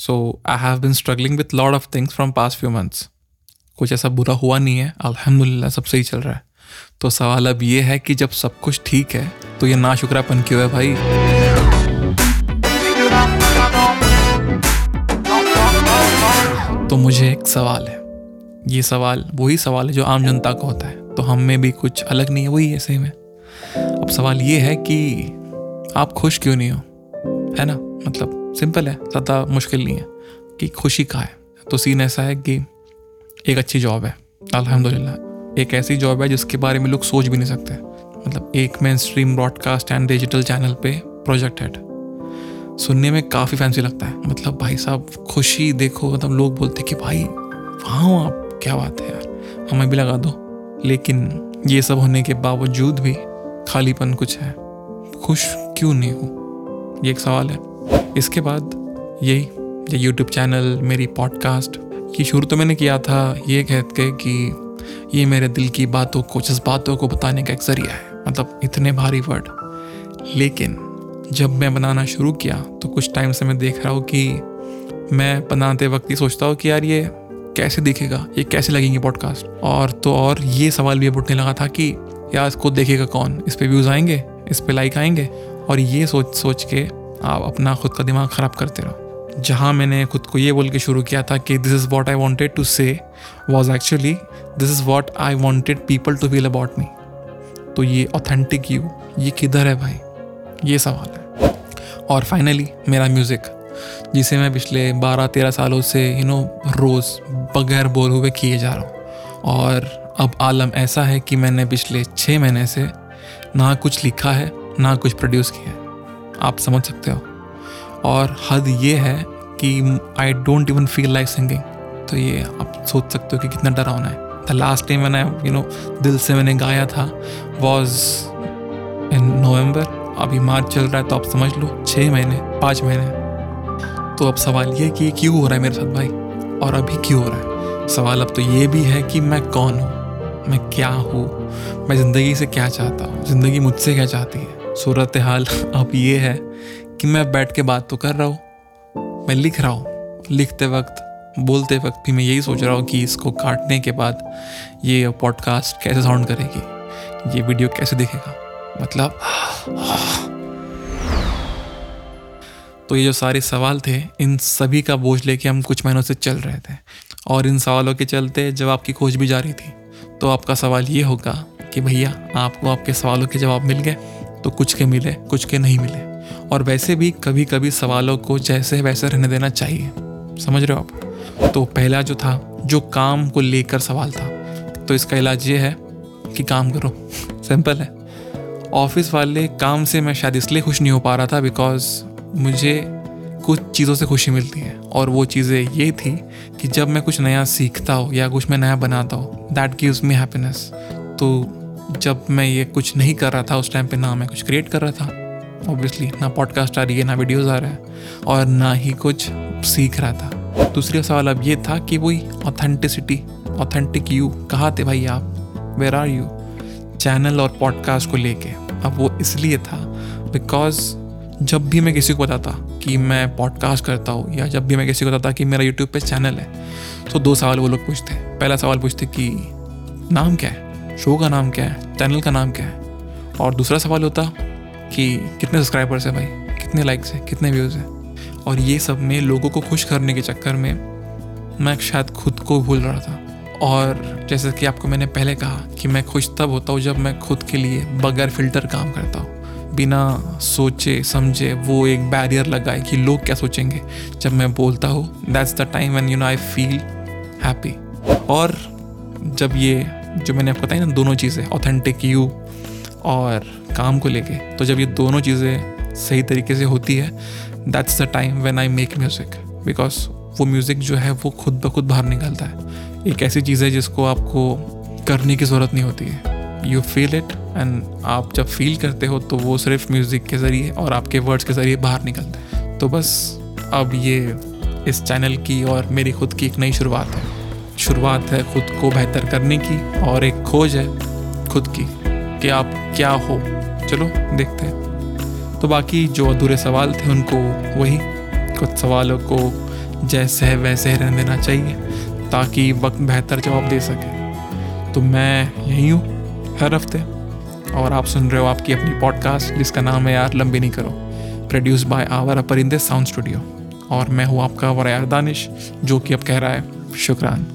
So I have been struggling with lot of things from past few months कुछ ऐसा बुरा हुआ नहीं है, अल्हम्दुलिल्लाह सब सही चल रहा है। तो सवाल अब ये है कि जब सब कुछ ठीक है तो ये ना शुक्रापन क्यों है भाई? तो मुझे एक सवाल है। ये सवाल, वही सवाल है जो आम जनता का होता है। तो हम में भी कुछ अलग नहीं है, वही है सेम है। अब सवाल ये है कि आप खुश क्यों नहीं हो? है ना? मतलब सिंपल है, ज़्यादा मुश्किल नहीं है कि खुशी कहाँ है। तो सीन ऐसा है कि एक अच्छी जॉब है, अल्हम्दुलिल्लाह। एक ऐसी जॉब है जिसके बारे में लोग सोच भी नहीं सकते। मतलब एक main stream broadcast and digital channel पे प्रोजेक्ट हेड सुनने में काफ़ी फैंसी लगता है। मतलब भाई साहब, खुशी देखो मतलब लोग बोलते कि भाई, वहाँ हो आप क्या बात है यार। हमें भी लगा दो। लेकिन ये सब होने के बावजूद भी खालीपन कुछ है। खुश क्यों नहीं हो? ये एक सवाल है। इसके बाद यही, ये यूट्यूब चैनल मेरी पॉडकास्ट ये शुरू तो मैंने किया था, ये कहते के कि ये मेरे दिल की बातों को, जज्बातों को बताने का एक ज़रिया है। मतलब इतने भारी वर्ड लेकिन जब मैं बनाना शुरू किया तो कुछ टाइम से मैं देख रहा हूँ कि मैं बनाते वक्त ही सोचता हूँ कि यार ये कैसे दिखेगा, ये कैसे लगेंगे पॉडकास्ट और तो और ये सवाल भी अब उठने लगा था कि यार इसको देखेगा कौन? इस पर व्यूज़ आएँगे, इस पर लाइक आएँगे। और ये सोच सोच के आप अपना खुद का दिमाग ख़राब करते रहो। जहाँ मैंने खुद को ये बोल के शुरू किया था कि this is what I wanted to say was actually this is what I wanted people to feel about me तो ये ऑथेंटिक यू ये किधर है भाई? ये सवाल है। और फाइनली मेरा म्यूज़िक जिसे मैं पिछले बारह तेरह सालों से यू नो रोज़ बगैर बोल हुए किए जा रहा हूँ। और अब आलम ऐसा है कि मैंने पिछले छः महीने से ना कुछ लिखा है, ना कुछ प्रोड्यूस किया है। आप समझ सकते हो। और हद ये है कि I don't even feel like singing तो ये आप सोच सकते हो कि कितना डरावना है। द लास्ट टाइम मैंने यू नो दिल से मैंने गाया था वॉज़ इन नवंबर अभी मार्च चल रहा है तो आप समझ लो छः महीने, पाँच महीने। तो अब सवाल ये कि क्यों हो रहा है मेरे साथ भाई? और अभी क्यों हो रहा है? सवाल अब तो ये भी है कि मैं कौन हूँ? मैं क्या हूँ? मैं ज़िंदगी से क्या चाहता हूँ? ज़िंदगी मुझसे क्या चाहती है? सूरत हाल अब ये है कि मैं बैठ के बात तो कर रहा हूँ। मैं लिख रहा हूँ। लिखते वक्त, बोलते वक्त भी मैं यही सोच रहा हूँ कि इसको काटने के बाद ये पॉडकास्ट कैसे साउंड करेगी? ये वीडियो कैसे दिखेगा? मतलब तो ये जो सारे सवाल थे, इन सभी का बोझ लेके हम कुछ महीनों से चल रहे थे। और इन सवालों के चलते जब आपकी खोज भी जा रही थी तो आपका सवाल ये होगा कि भैया, आपको आपके सवालों के जवाब मिल गए? तो कुछ के मिले, कुछ के नहीं मिले। और वैसे भी कभी कभी सवालों को जैसे वैसे रहने देना चाहिए। समझ रहे हो आप? तो पहला जो था, जो काम को लेकर सवाल था। तो इसका इलाज ये है कि काम करो। सिंपल है। ऑफ़िस वाले काम से मैं शायद इसलिए खुश नहीं हो पा रहा था बिकॉज़ मुझे कुछ चीज़ों से खुशी मिलती है। और वो चीज़ें ये थी कि जब मैं कुछ नया सीखता हूँ या कुछ मैं नया बनाता हूँ दैट गिव्स मी हैप्पीनेस तो जब मैं ये कुछ नहीं कर रहा था, उस टाइम पे ना मैं कुछ क्रिएट कर रहा था। ऑब्वियसली ना पॉडकास्ट आ रही है, ना वीडियोस आ रहा है, और ना ही कुछ सीख रहा था। दूसरा सवाल अब ये था कि वही ऑथेंटिसिटी ऑथेंटिक यू कहाँ थे भाई आप? वेर आर यू चैनल और पॉडकास्ट को लेके। अब वो इसलिए था बिकॉज़ जब भी मैं किसी को बताता कि मैं पॉडकास्ट करता हूँ, या जब भी मैं किसी को बताता कि मेरा यूट्यूब पे चैनल है तो दो सवाल वो लोग पूछते। पहला सवाल पूछते कि, नाम क्या है? शो का नाम क्या है? चैनल का नाम क्या है? और दूसरा सवाल होता कि कितने सब्सक्राइबर्स हैं भाई? कितने लाइक्स हैं? कितने व्यूज़ हैं? और ये सब में लोगों को खुश करने के चक्कर में मैं शायद खुद को भूल रहा था। और जैसे कि आपको मैंने पहले कहा कि मैं खुश तब होता हूँ जब मैं खुद के लिए बगैर फ़िल्टर काम करता हूँ। बिना सोचे, समझे, वो एक बैरियर लगाए कि लोग क्या सोचेंगे। जब मैं बोलता हूँ that's the time when you know I feel happy और जब ये जो मैंने आपको बताया ना, दोनों चीज़ें ऑथेंटिक यू और काम को लेके। तो जब ये दोनों चीज़ें सही तरीके से होती है that's the time when I make music because वो म्यूज़िक जो है, वो खुद ब खुद बाहर निकलता है। एक ऐसी चीज़ है जिसको आपको करने की ज़रूरत नहीं होती है। यू फील इट एंड आप जब फील करते हो तो वो सिर्फ़ म्यूज़िक के ज़रिए और आपके वर्ड्स के ज़रिए बाहर निकलता है। तो बस अब ये इस चैनल की और मेरी खुद की एक नई शुरुआत है। शुरुआत है खुद को बेहतर करने की और एक खोज है खुद की कि आप क्या हो। चलो, देखते हैं। तो बाकी जो अधूरे सवाल थे उनको वही, कुछ सवालों को जैसे है वैसे ही रहने देना चाहिए ताकि वक्त बेहतर जवाब दे सके। तो मैं यही हूँ, हर हफ़्ते। और आप सुन रहे हो आपकी अपनी पॉडकास्ट जिसका नाम है यार लंबी नहीं करो। Produce by our Parinde sound studio और मैं हूँ आपका वरयार दानिश, जो कि अब कह रहा है, शुक्रान।